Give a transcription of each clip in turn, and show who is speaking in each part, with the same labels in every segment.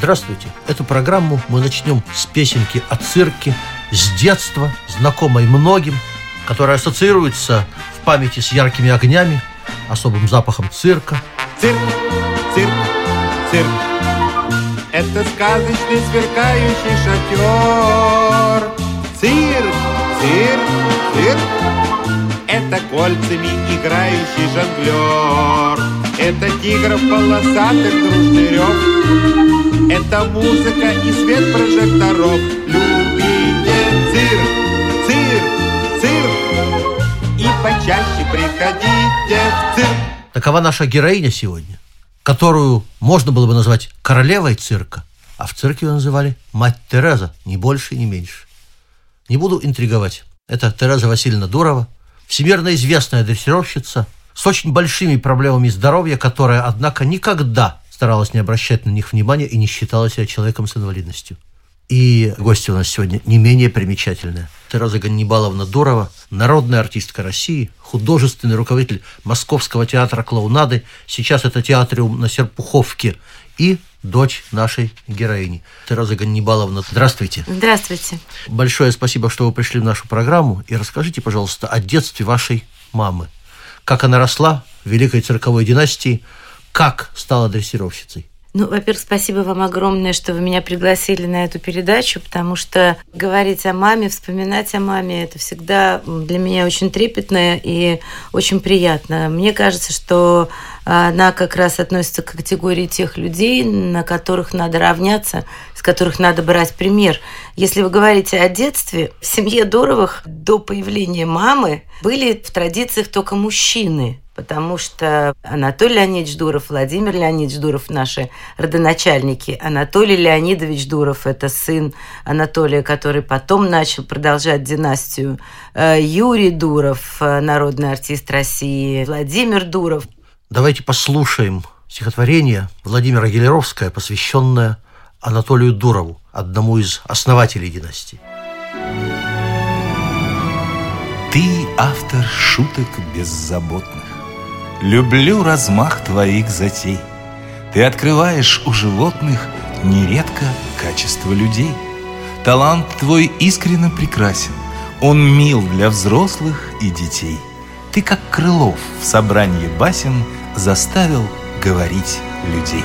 Speaker 1: Здравствуйте! Эту программу мы начнем с песенки о цирке, с детства, знакомой многим, которая ассоциируется в памяти с яркими огнями, особым запахом цирка.
Speaker 2: Цирк, цирк, цирк. Это сказочный сверкающий шатер. Цирк, цирк, цирк. Это кольцами играющий жонглер. Это тигров полосатых дружный рев. Это музыка и свет прожекторов. Любите цирк, цирк, цирк. И почаще приходите в цирк.
Speaker 1: Такова наша героиня сегодня, которую можно было бы назвать королевой цирка, а в цирке ее называли мать Тереза, ни больше, ни меньше. Не буду интриговать. Это Тереза Васильевна Дурова, всемирно известная дрессировщица с очень большими проблемами здоровья, которая, однако, никогда старалась не обращать на них внимания и не считала себя человеком с инвалидностью. И гостья у нас сегодня не менее примечательная. Тереза Ганнибаловна Дурова, народная артистка России, художественный руководитель Московского театра клоунады, сейчас это театриум на Серпуховке, и дочь нашей героини. Тереза Ганнибаловна, здравствуйте.
Speaker 3: Здравствуйте.
Speaker 1: Большое спасибо, что вы пришли в нашу программу. И расскажите, пожалуйста, о детстве вашей мамы. Как она росла в великой цирковой династии, как стала дрессировщицей?
Speaker 3: Ну, во-первых, спасибо вам огромное, что вы меня пригласили на эту передачу, потому что говорить о маме, вспоминать о маме, это всегда для меня очень трепетно и очень приятно. Мне кажется, что она как раз относится к категории тех людей, на которых надо равняться, с которых надо брать пример. Если вы говорите о детстве, в семье Доровых до появления мамы были в традициях только мужчины потому что Анатолий Леонидович Дуров, Владимир Леонидович Дуров – наши родоначальники. Анатолий Леонидович Дуров – это сын Анатолия, который потом начал продолжать династию. Юрий Дуров – народный артист России. Владимир Дуров.
Speaker 1: Давайте послушаем стихотворение Владимира Гелеровское, посвященное Анатолию Дурову, одному из основателей династии.
Speaker 4: Ты автор шуток беззаботных. Люблю размах твоих затей. Ты открываешь у животных нередко качество людей. Талант твой искренне прекрасен. Он мил для взрослых и детей. Ты, как Крылов в собрании басен, заставил говорить людей.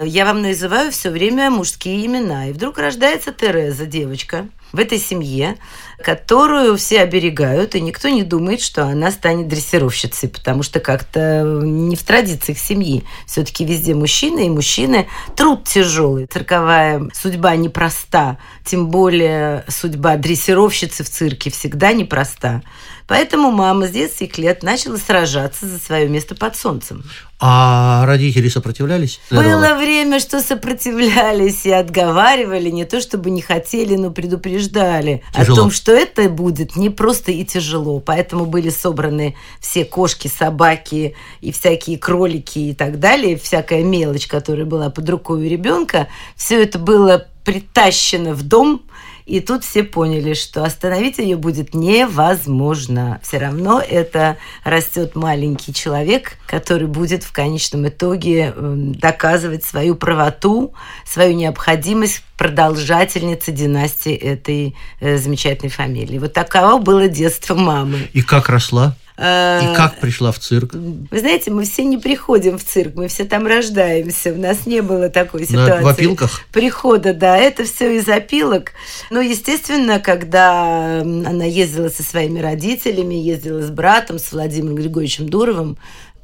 Speaker 3: Я вам называю все время мужские имена. И вдруг рождается Тереза, девочка, в этой семье, которую все оберегают, и никто не думает, что она станет дрессировщицей, потому что как-то не в традициях семьи. Все-таки везде мужчины, и мужчины труд тяжелый. Цирковая судьба непроста, тем более судьба дрессировщицы в цирке всегда непроста. Поэтому мама с детских лет начала сражаться за свое место под солнцем.
Speaker 1: А родители сопротивлялись?
Speaker 3: Было время, что сопротивлялись и отговаривали, не то чтобы не хотели, но предупреждали
Speaker 1: Тяжело.
Speaker 3: о том, что это будет непросто и тяжело. Поэтому были собраны все кошки, собаки и всякие кролики и так далее, всякая мелочь, которая была под рукой у ребенка. Все это было притащено в дом, и тут все поняли, что остановить ее будет невозможно. Все равно это растет маленький человек, который будет в конечном итоге эм, доказывать свою правоту, свою необходимость продолжательницы династии этой э, замечательной фамилии. Вот таково было детство мамы.
Speaker 1: И как росла?
Speaker 3: Э,
Speaker 1: И как пришла в цирк?
Speaker 3: Вы знаете, мы все не приходим в цирк, мы все там рождаемся. У нас не было такой
Speaker 1: На
Speaker 3: ситуации.
Speaker 1: в опилках?
Speaker 3: Прихода, да, это все из опилок. Ну, естественно, когда она ездила со своими родителями, ездила с братом, с Владимиром Григорьевичем Дуровым,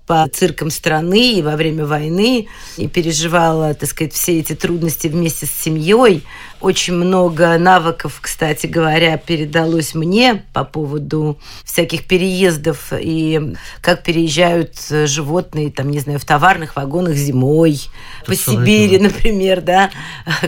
Speaker 3: по циркам страны и во время войны, и переживала, так сказать, все эти трудности вместе с семьей. Очень много навыков, кстати говоря, передалось мне по поводу всяких переездов и как переезжают животные, там, не знаю, в товарных вагонах зимой,
Speaker 1: Это
Speaker 3: по Сибири,
Speaker 1: главное.
Speaker 3: например, да,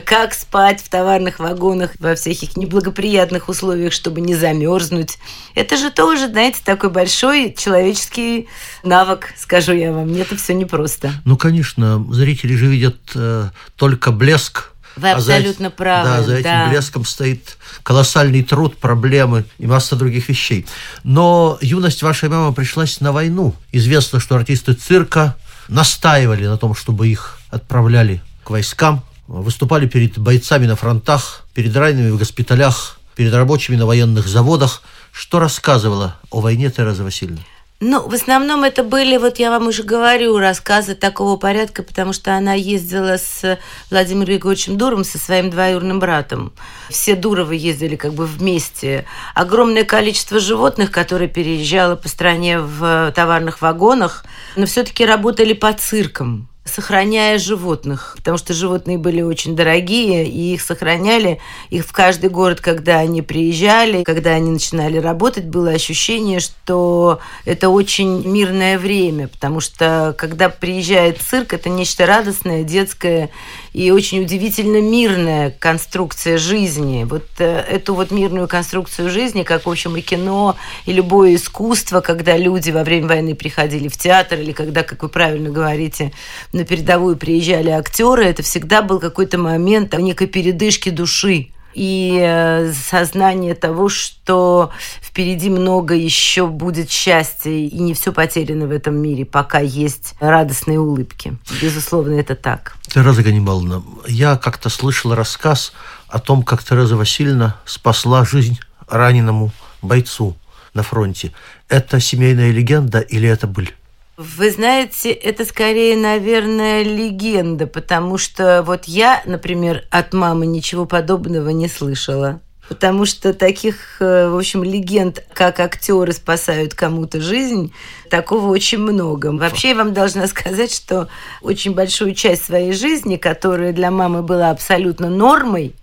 Speaker 3: как спать в товарных вагонах во всяких неблагоприятных условиях, чтобы не замерзнуть. Это же тоже, знаете, такой большой человеческий навык, скажу я вам. Мне это все непросто.
Speaker 1: Ну, конечно, зрители же видят э, только блеск.
Speaker 3: Вы
Speaker 1: а за
Speaker 3: абсолютно правы,
Speaker 1: Да, за этим
Speaker 3: да.
Speaker 1: блеском стоит колоссальный труд, проблемы и масса других вещей. Но юность вашей мамы пришлась на войну. Известно, что артисты цирка настаивали на том, чтобы их отправляли к войскам, выступали перед бойцами на фронтах, перед ранеными в госпиталях, перед рабочими на военных заводах. Что рассказывала о войне Тереза Васильевна?
Speaker 3: Ну, в основном это были, вот я вам уже говорю, рассказы такого порядка, потому что она ездила с Владимиром Григорьевичем Дуром, со своим двоюродным братом. Все Дуровы ездили как бы вместе. Огромное количество животных, которые переезжало по стране в товарных вагонах, но все-таки работали по циркам сохраняя животных, потому что животные были очень дорогие, и их сохраняли. Их в каждый город, когда они приезжали, когда они начинали работать, было ощущение, что это очень мирное время, потому что когда приезжает цирк, это нечто радостное, детское и очень удивительно мирная конструкция жизни. Вот э, эту вот мирную конструкцию жизни, как, в общем, и кино, и любое искусство, когда люди во время войны приходили в театр, или когда, как вы правильно говорите, на передовую приезжали актеры, это всегда был какой-то момент некой передышки души и э, сознание того, что впереди много еще будет счастья, и не все потеряно в этом мире, пока есть радостные улыбки. Безусловно, это так.
Speaker 1: Тереза Ганнибаловна, я как-то слышал рассказ о том, как Тереза Васильевна спасла жизнь раненому бойцу на фронте. Это семейная легенда или это быль?
Speaker 3: Вы знаете, это скорее, наверное, легенда, потому что вот я, например, от мамы ничего подобного не слышала. Потому что таких, э, в общем, легенд, как актеры спасают кому-то жизнь, такого очень много. Вообще, я вам должна сказать, что очень большую часть своей жизни, которая для мамы была абсолютно нормой,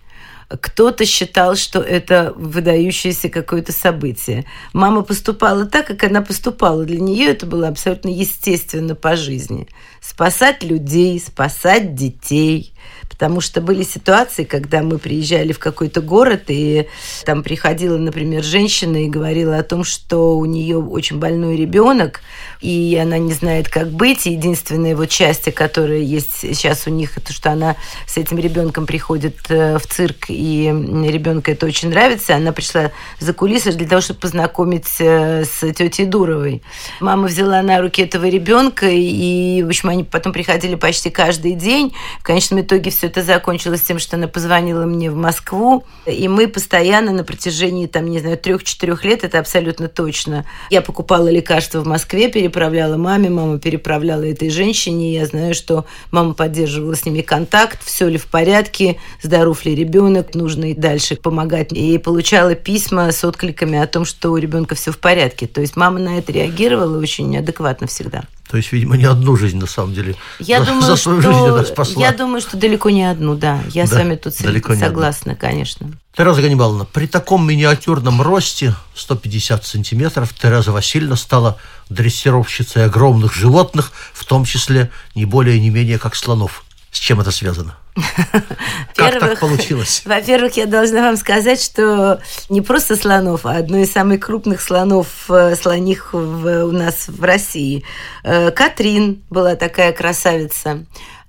Speaker 3: кто-то считал, что это выдающееся какое-то событие. Мама поступала так, как она поступала. Для нее это было абсолютно естественно по жизни. Спасать людей, спасать детей. Потому что были ситуации, когда мы приезжали в какой-то город, и там приходила, например, женщина и говорила о том, что у нее очень больной ребенок, и она не знает, как быть. Единственное вот счастье, которое есть сейчас у них, это что она с этим ребенком приходит э, в цирк, и ребенку это очень нравится. Она пришла за кулисы для того, чтобы познакомить э, с тетей Дуровой. Мама взяла на руки этого ребенка, и, в общем, они потом приходили почти каждый день. В конечном итоге все это закончилось тем, что она позвонила мне в Москву, и мы постоянно на протяжении, там, не знаю, трех-четырех лет, это абсолютно точно. Я покупала лекарства в Москве, переправляла маме, мама переправляла этой женщине, я знаю, что мама поддерживала с ними контакт, все ли в порядке, здоров ли ребенок, нужно и дальше помогать. И получала письма с откликами о том, что у ребенка все в порядке. То есть мама на это реагировала очень адекватно всегда.
Speaker 1: То есть, видимо, не одну жизнь, на самом деле.
Speaker 3: Я
Speaker 1: за,
Speaker 3: думаю,
Speaker 1: за свою
Speaker 3: что,
Speaker 1: жизнь она спасла.
Speaker 3: Я думаю, что далеко не одну, да. Я с
Speaker 1: Да,
Speaker 3: вами тут
Speaker 1: далеко
Speaker 3: согласна, конечно.
Speaker 1: Тереза Ганнибаловна, при таком миниатюрном росте, 150 сантиметров, Тереза Васильевна стала дрессировщицей огромных животных, в том числе не более не менее как слонов. С чем это связано? Как так получилось?
Speaker 3: Во-первых, я должна вам сказать, что не просто слонов, а одно из самых крупных слонов, э, слоних в, у нас в России. Э, Катрин была такая красавица.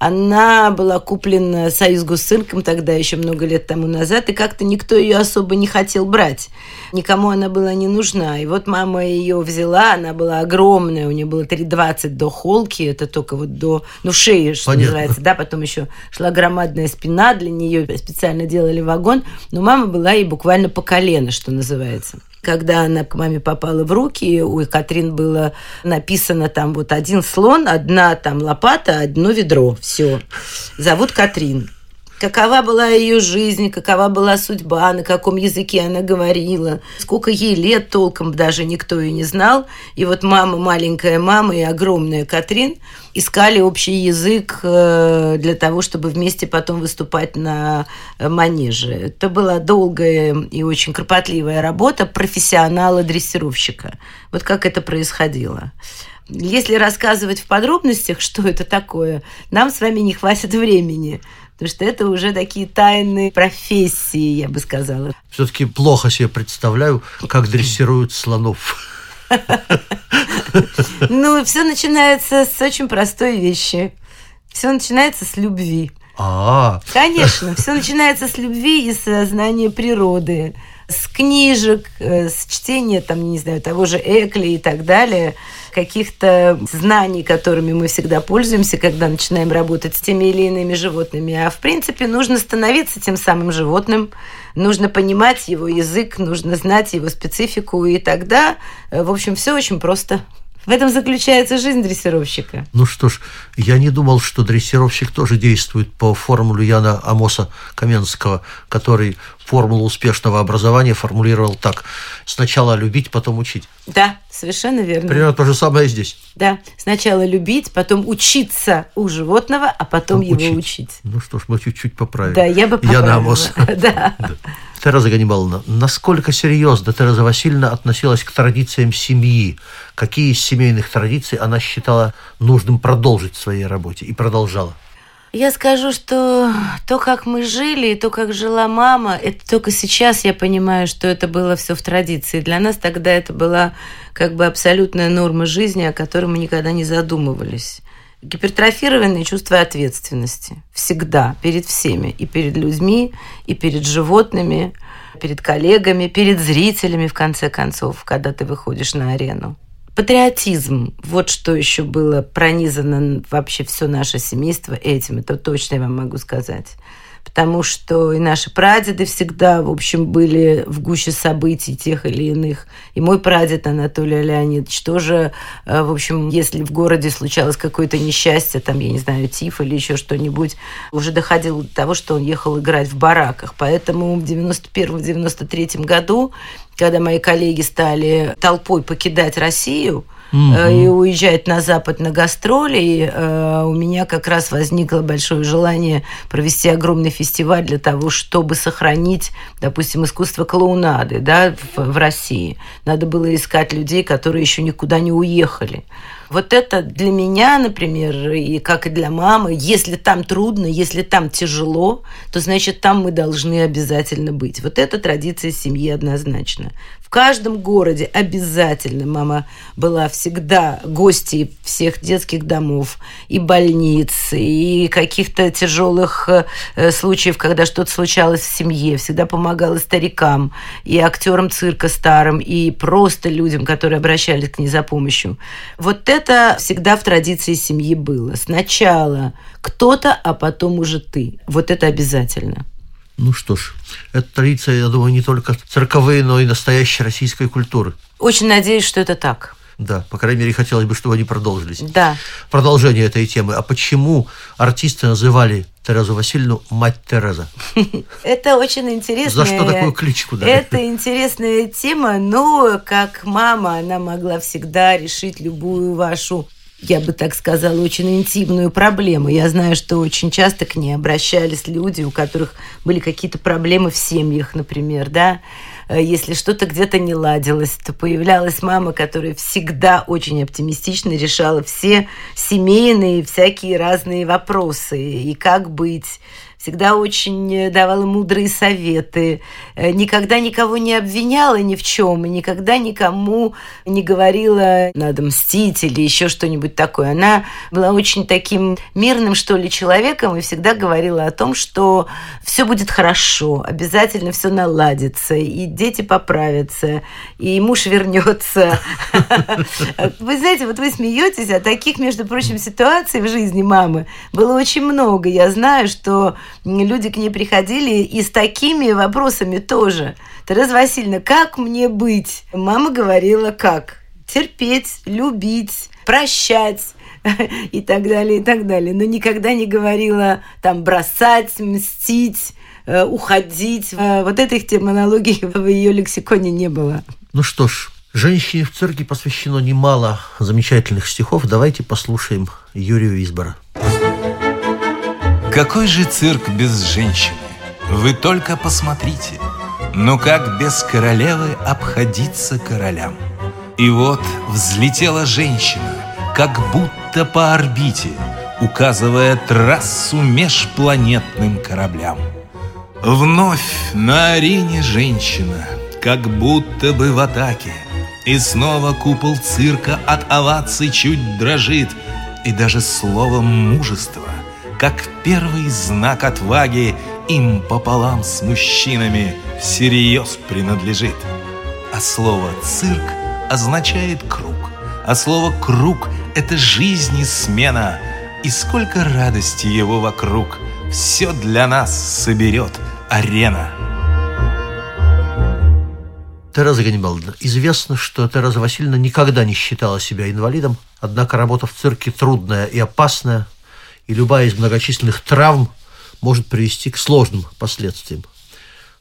Speaker 3: Она была куплена Союз Госцирком тогда, еще много лет тому назад, и как-то никто ее особо не хотел брать. Никому она была не нужна. И вот мама ее взяла, она была огромная, у нее было 3,20 до холки, это только вот до, ну, шеи, что
Speaker 1: Понятно.
Speaker 3: называется, да, потом еще шла громадная спина, для нее специально делали вагон, но мама была ей буквально по колено, что называется. Когда она к маме попала в руки, у Катрин было написано там вот один слон, одна там лопата, одно ведро. Все. Зовут Катрин. Какова была ее жизнь, какова была судьба, на каком языке она говорила, сколько ей лет толком даже никто и не знал. И вот мама, маленькая мама и огромная Катрин искали общий язык э, для того, чтобы вместе потом выступать на манеже. Это была долгая и очень кропотливая работа профессионала-дрессировщика. Вот как это происходило. Если рассказывать в подробностях, что это такое, нам с вами не хватит времени. Потому что это уже такие тайные профессии, я бы сказала.
Speaker 1: Все-таки плохо себе представляю, как дрессируют слонов.
Speaker 3: Ну, все начинается с очень простой вещи. Все начинается с любви.
Speaker 1: А,
Speaker 3: Конечно, все начинается с любви и с знания природы, с книжек, э, с чтения, там, не знаю, того же Экли и так далее, каких-то знаний, которыми мы всегда пользуемся, когда начинаем работать с теми или иными животными. А в принципе нужно становиться тем самым животным, нужно понимать его язык, нужно знать его специфику, и тогда, э, в общем, все очень просто. В этом заключается жизнь дрессировщика.
Speaker 1: ну что ж, я не думал, что дрессировщик тоже действует по формуле Яна Амоса Каменского, который формулу успешного образования формулировал так. Сначала любить, потом учить.
Speaker 3: Да, совершенно верно.
Speaker 1: Примерно то же самое и здесь.
Speaker 3: Да, сначала любить, потом учиться у животного, а потом
Speaker 1: Потом
Speaker 3: его
Speaker 1: учить.
Speaker 3: учить.
Speaker 1: Ну что ж, мы чуть-чуть поправим.
Speaker 3: Да, я бы поправила.
Speaker 1: Амос.
Speaker 3: Да.
Speaker 1: Тереза Ганнибаловна, насколько серьезно Тереза Васильевна относилась к традициям семьи? Какие из семейных традиций она считала нужным продолжить в своей работе и продолжала?
Speaker 3: Я скажу, что то, как мы жили, и то, как жила мама, это только сейчас я понимаю, что это было все в традиции. Для нас тогда это была как бы абсолютная норма жизни, о которой мы никогда не задумывались. Гипертрофированное чувство ответственности. Всегда. Перед всеми. И перед людьми, и перед животными, перед коллегами, перед зрителями, в конце концов, когда ты выходишь на арену. Патриотизм. Вот что еще было пронизано вообще все наше семейство этим. Это точно я вам могу сказать. Потому что и наши прадеды всегда, в общем, были в гуще событий тех или иных. И мой прадед Анатолий Леонидович тоже, э, в общем, если в городе случалось какое-то несчастье, там, я не знаю, тиф или еще что-нибудь, уже доходило до того, что он ехал играть в бараках. Поэтому в 91-93 году, когда мои коллеги стали толпой покидать Россию, э, и уезжать на Запад на гастроли. И, э, у меня как раз возникло большое желание провести огромный фестиваль для того, чтобы сохранить, допустим, искусство клоунады да, в, в России. Надо было искать людей, которые еще никуда не уехали. Вот это для меня, например, и как и для мамы, если там трудно, если там тяжело, то значит там мы должны обязательно быть. Вот это традиция семьи однозначно. Каждом городе обязательно мама была всегда гостьей всех детских домов и больниц, и каких-то тяжелых э, случаев, когда что-то случалось в семье. Всегда помогала старикам и актерам цирка старым, и просто людям, которые обращались к ней за помощью. Вот это всегда в традиции семьи было. Сначала кто-то, а потом уже ты. Вот это обязательно.
Speaker 1: Ну что ж, это традиция, я думаю, не только цирковые, но и настоящей российской культуры.
Speaker 3: Очень надеюсь, что это так.
Speaker 1: Да, по крайней мере, хотелось бы, чтобы они продолжились.
Speaker 3: Да.
Speaker 1: Продолжение этой темы. А почему артисты называли Терезу Васильевну «Мать Тереза»?
Speaker 3: Это очень интересно.
Speaker 1: За что такую кличку дали?
Speaker 3: Это интересная тема, но как мама, она могла всегда решить любую вашу я бы так сказала, очень интимную проблему. Я знаю, что очень часто к ней обращались люди, у которых были какие-то проблемы в семьях, например, да. Э, Если что-то где-то не ладилось, то появлялась мама, которая всегда очень оптимистично решала все семейные, всякие разные вопросы. И как быть, всегда очень давала мудрые советы, э, никогда никого не обвиняла ни в чем, и никогда никому не говорила, надо мстить или еще что-нибудь такое. Она была очень таким мирным, что ли, человеком и всегда говорила о том, что все будет хорошо, обязательно все наладится, и дети поправятся, и муж вернется. Вы знаете, вот вы смеетесь, а таких, между прочим, ситуаций в жизни мамы было очень много. Я знаю, что люди к ней приходили и с такими вопросами тоже. Тереза Васильевна, как мне быть? Мама говорила, как? Терпеть, любить, прощать, и так далее, и так далее. Но никогда не говорила там бросать, мстить, э, уходить. Э, вот этой терминологии в ее лексиконе не было.
Speaker 1: Ну что ж, женщине в цирке посвящено немало замечательных стихов. Давайте послушаем Юрию Висбора.
Speaker 4: Какой же цирк без женщины? Вы только посмотрите. Ну как без королевы обходиться королям? И вот взлетела женщина, как будто по орбите, указывая трассу межпланетным кораблям. Вновь на арене женщина, как будто бы в атаке, и снова купол цирка от оваций чуть дрожит, и даже словом мужества, как первый знак отваги, им пополам с мужчинами всерьез принадлежит. А слово «цирк» означает «круг», а слово «круг» — это жизнь и смена, и сколько радости его вокруг все для нас соберет арена.
Speaker 1: Тереза Ганнибаловна, известно, что Тереза Васильевна никогда не считала себя инвалидом, однако работа в цирке трудная и опасная, и любая из многочисленных травм может привести к сложным последствиям.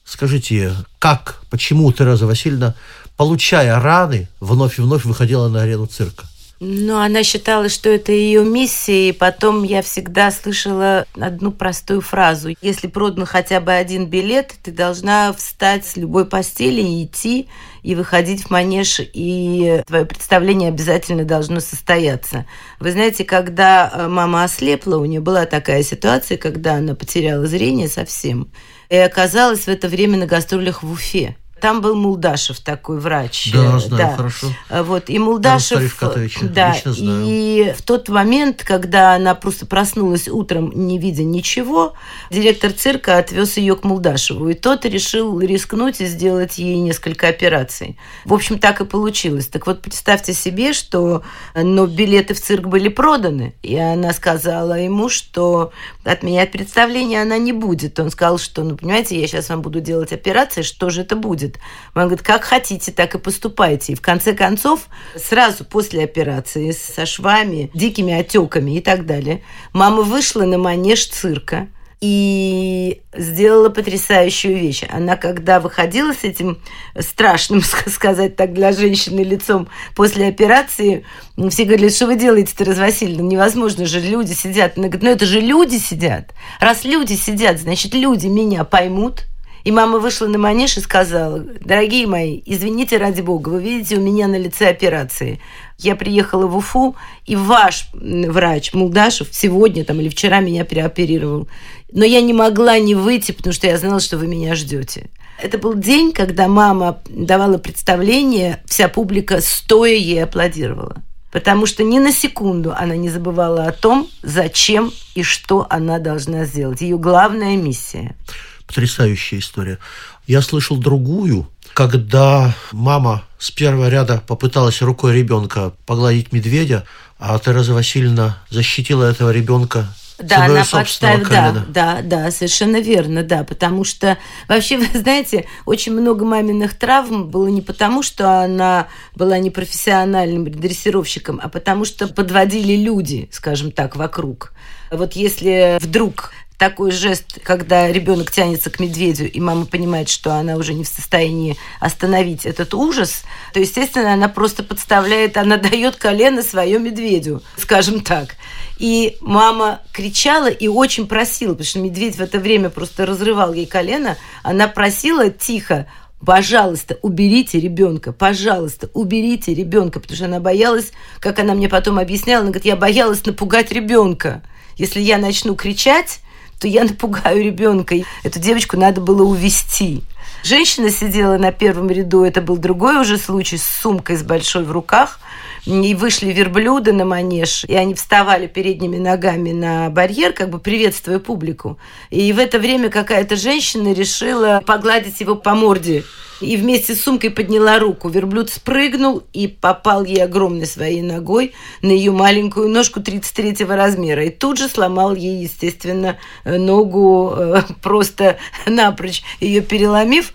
Speaker 1: Скажите, как, почему Тереза Васильевна, получая раны, вновь и вновь выходила на арену цирка?
Speaker 3: Ну, она считала, что это ее миссия, и потом я всегда слышала одну простую фразу. Если продан хотя бы один билет, ты должна встать с любой постели и идти, и выходить в манеж, и твое представление обязательно должно состояться. Вы знаете, когда э, мама ослепла, у нее была такая ситуация, когда она потеряла зрение совсем, и оказалась в это время на гастролях в Уфе. Там был Мулдашев такой врач.
Speaker 1: Да, знаю, да. хорошо.
Speaker 3: А вот, и Мулдашев... Да, и в тот момент, когда она просто проснулась утром, не видя ничего, директор цирка отвез ее к Мулдашеву. И тот решил рискнуть и сделать ей несколько операций. В общем, так и получилось. Так вот, представьте себе, что но билеты в цирк были проданы. И она сказала ему, что отменять представление она не будет. Он сказал, что, ну, понимаете, я сейчас вам буду делать операции, что же это будет? Будет. Мама говорит, как хотите, так и поступайте. И в конце концов, сразу после операции со швами, дикими отеками и так далее, мама вышла на манеж цирка и сделала потрясающую вещь. Она, когда выходила с этим страшным, сказать так, для женщины лицом после операции, все говорили, что вы делаете-то, Развасильевна, невозможно же, люди сидят. Она говорит, ну это же люди сидят. Раз люди сидят, значит, люди меня поймут, и мама вышла на манеж и сказала, дорогие мои, извините ради бога, вы видите, у меня на лице операции. Я приехала в Уфу, и ваш врач Мулдашев сегодня там или вчера меня переоперировал. Но я не могла не выйти, потому что я знала, что вы меня ждете. Это был день, когда мама давала представление, вся публика стоя ей аплодировала. Потому что ни на секунду она не забывала о том, зачем и что она должна сделать. Ее главная миссия –
Speaker 1: потрясающая история. Я слышал другую, когда мама с первого ряда попыталась рукой ребенка погладить медведя, а Тереза Васильевна защитила этого ребенка
Speaker 3: да, она подставила, да, да, да, совершенно верно, да, потому что вообще, вы знаете, очень много маминых травм было не потому, что она была непрофессиональным дрессировщиком, а потому что подводили люди, скажем так, вокруг. Вот если вдруг такой жест, когда ребенок тянется к медведю, и мама понимает, что она уже не в состоянии остановить этот ужас, то, естественно, она просто подставляет, она дает колено свое медведю, скажем так. И мама кричала и очень просила, потому что медведь в это время просто разрывал ей колено, она просила тихо, пожалуйста, уберите ребенка, пожалуйста, уберите ребенка, потому что она боялась, как она мне потом объясняла, она говорит, я боялась напугать ребенка. Если я начну кричать, то я напугаю ребенка. Эту девочку надо было увести. Женщина сидела на первом ряду, это был другой уже случай, с сумкой с большой в руках. И вышли верблюды на манеж, и они вставали передними ногами на барьер, как бы приветствуя публику. И в это время какая-то женщина решила погладить его по морде и вместе с сумкой подняла руку. Верблюд спрыгнул и попал ей огромной своей ногой на ее маленькую ножку 33 размера. И тут же сломал ей, естественно, ногу э, просто напрочь, ее переломив.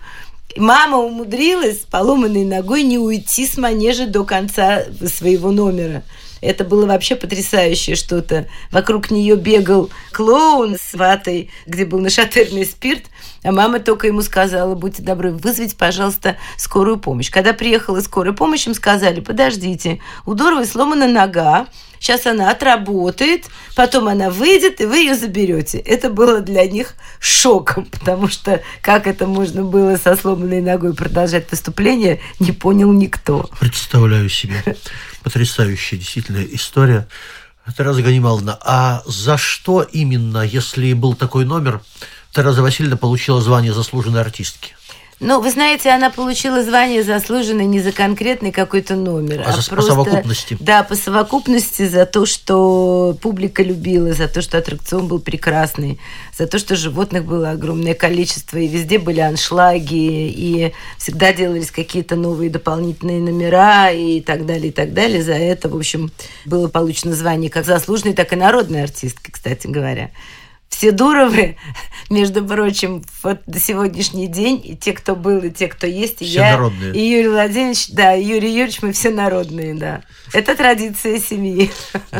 Speaker 3: Мама умудрилась поломанной ногой не уйти с манежа до конца своего номера. Это было вообще потрясающее что-то. Вокруг нее бегал клоун с ватой, где был нашатырный спирт, а мама только ему сказала, будьте добры, вызовите, пожалуйста, скорую помощь. Когда приехала скорая помощь, им сказали, подождите, у Доровой сломана нога, сейчас она отработает, потом она выйдет, и вы ее заберете. Это было для них шоком, потому что как это можно было со сломанной ногой продолжать выступление, не понял никто.
Speaker 1: Представляю себе. Потрясающая действительно история. Тереза Ганималовна, а за что именно, если был такой номер, Тереза Васильевна получила звание заслуженной артистки?
Speaker 3: Ну, вы знаете, она получила звание заслуженной не за конкретный какой-то номер,
Speaker 1: а, а за, просто, по совокупности.
Speaker 3: Да, по совокупности за то, что публика любила, за то, что аттракцион был прекрасный, за то, что животных было огромное количество, и везде были аншлаги, и всегда делались какие-то новые дополнительные номера и так далее, и так далее. За это, в общем, было получено звание как заслуженной, так и народной артистки, кстати говоря все Дуровы, между прочим, вот до сегодняшний день, и те, кто был, и те, кто есть, и
Speaker 1: все
Speaker 3: я,
Speaker 1: народные.
Speaker 3: и Юрий Владимирович, да, и Юрий Юрьевич, мы все народные, да. Это традиция семьи.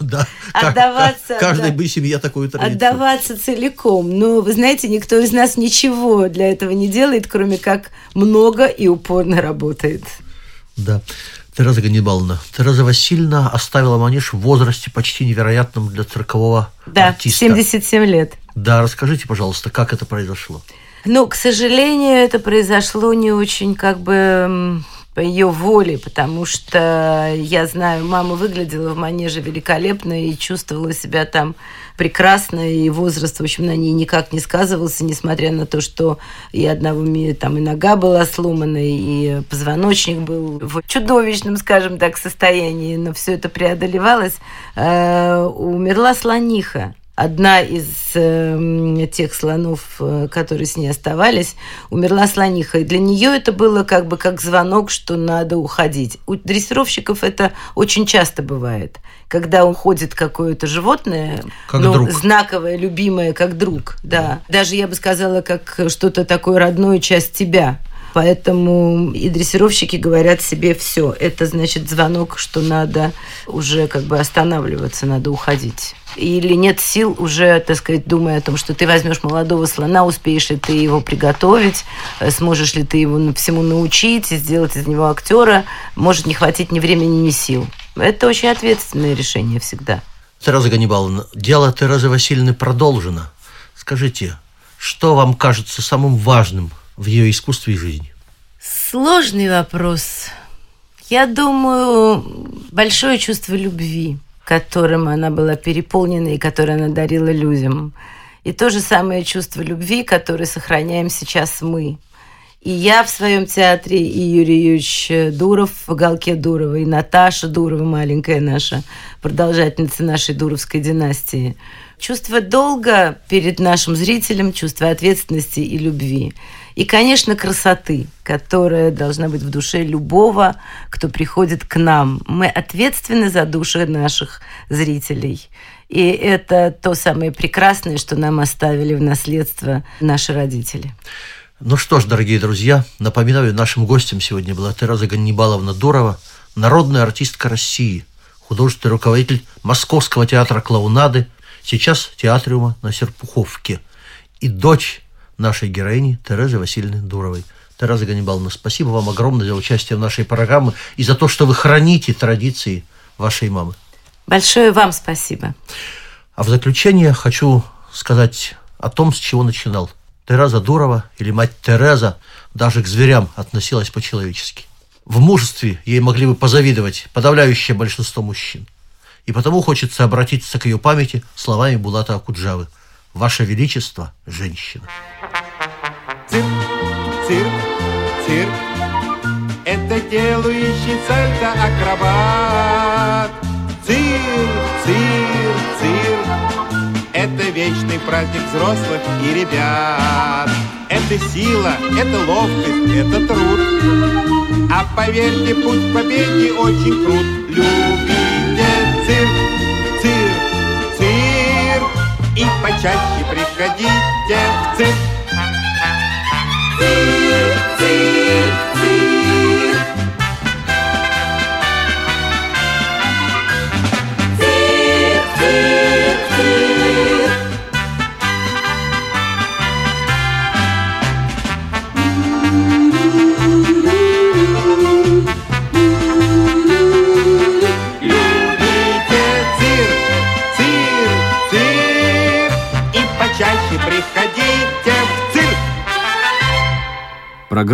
Speaker 1: Да.
Speaker 3: Отдаваться.
Speaker 1: Каждой бы семье такую традицию.
Speaker 3: Отдаваться целиком. Но, вы знаете, никто из нас ничего для этого не делает, кроме как много и упорно работает.
Speaker 1: Да. Тереза Ганнибаловна, Тереза Васильевна оставила манеж в возрасте почти невероятном для циркового
Speaker 3: да,
Speaker 1: артиста.
Speaker 3: 77 лет.
Speaker 1: Да, расскажите, пожалуйста, как это произошло?
Speaker 3: Ну, к сожалению, это произошло не очень как бы по ее воле, потому что я знаю, мама выглядела в манеже великолепно и чувствовала себя там прекрасно, и возраст, в общем, на ней никак не сказывался, несмотря на то, что и одного там и нога была сломана, и позвоночник был в чудовищном, скажем так, состоянии, но все это преодолевалось. Э, умерла слониха одна из э, тех слонов, э, которые с ней оставались, умерла слониха. И для нее это было как бы как звонок, что надо уходить. У дрессировщиков это очень часто бывает. Когда уходит какое-то животное,
Speaker 1: как
Speaker 3: ну,
Speaker 1: друг.
Speaker 3: знаковое, любимое, как друг, да. Даже я бы сказала, как что-то такое родное, часть тебя. Поэтому и дрессировщики говорят себе все. Это значит звонок, что надо уже как бы останавливаться, надо уходить. Или нет сил уже, так сказать, думая о том, что ты возьмешь молодого слона, успеешь ли ты его приготовить, э, сможешь ли ты его всему научить, сделать из него актера, может не хватить ни времени, ни сил. Это очень ответственное решение всегда.
Speaker 1: Тереза Ганнибаловна, дело Терезы Васильевны продолжено. Скажите, что вам кажется самым важным в ее искусстве и жизни?
Speaker 3: Сложный вопрос. Я думаю, большое чувство любви, которым она была переполнена и которое она дарила людям. И то же самое чувство любви, которое сохраняем сейчас мы. И я в своем театре, и Юрий Юрьевич Дуров в «Уголке Дурова», и Наташа Дурова, маленькая наша, продолжательница нашей Дуровской династии. Чувство долга перед нашим зрителем, чувство ответственности и любви. И, конечно, красоты, которая должна быть в душе любого, кто приходит к нам. Мы ответственны за души наших зрителей. И это то самое прекрасное, что нам оставили в наследство наши родители.
Speaker 1: Ну что ж, дорогие друзья, напоминаю, нашим гостем сегодня была Тереза Ганнибаловна Дурова, народная артистка России, художественный руководитель Московского театра клоунады, сейчас театриума на Серпуховке, и дочь нашей героини Терезы Васильевны Дуровой. Тереза Ганнибаловна, спасибо вам огромное за участие в нашей программе и за то, что вы храните традиции вашей мамы.
Speaker 3: Большое вам спасибо.
Speaker 1: А в заключение хочу сказать о том, с чего начинал. Тереза Дурова или мать Тереза даже к зверям относилась по-человечески. В мужестве ей могли бы позавидовать подавляющее большинство мужчин. И потому хочется обратиться к ее памяти словами Булата Акуджавы – Ваше Величество, женщина.
Speaker 2: Цирк, цирк, цирк, это делающий сальто акробат. Цирк, цирк, цирк, это вечный праздник взрослых и ребят. Это сила, это ловкость, это труд. А поверьте, путь к победе очень крут. Любите и почаще приходите в. Цирк,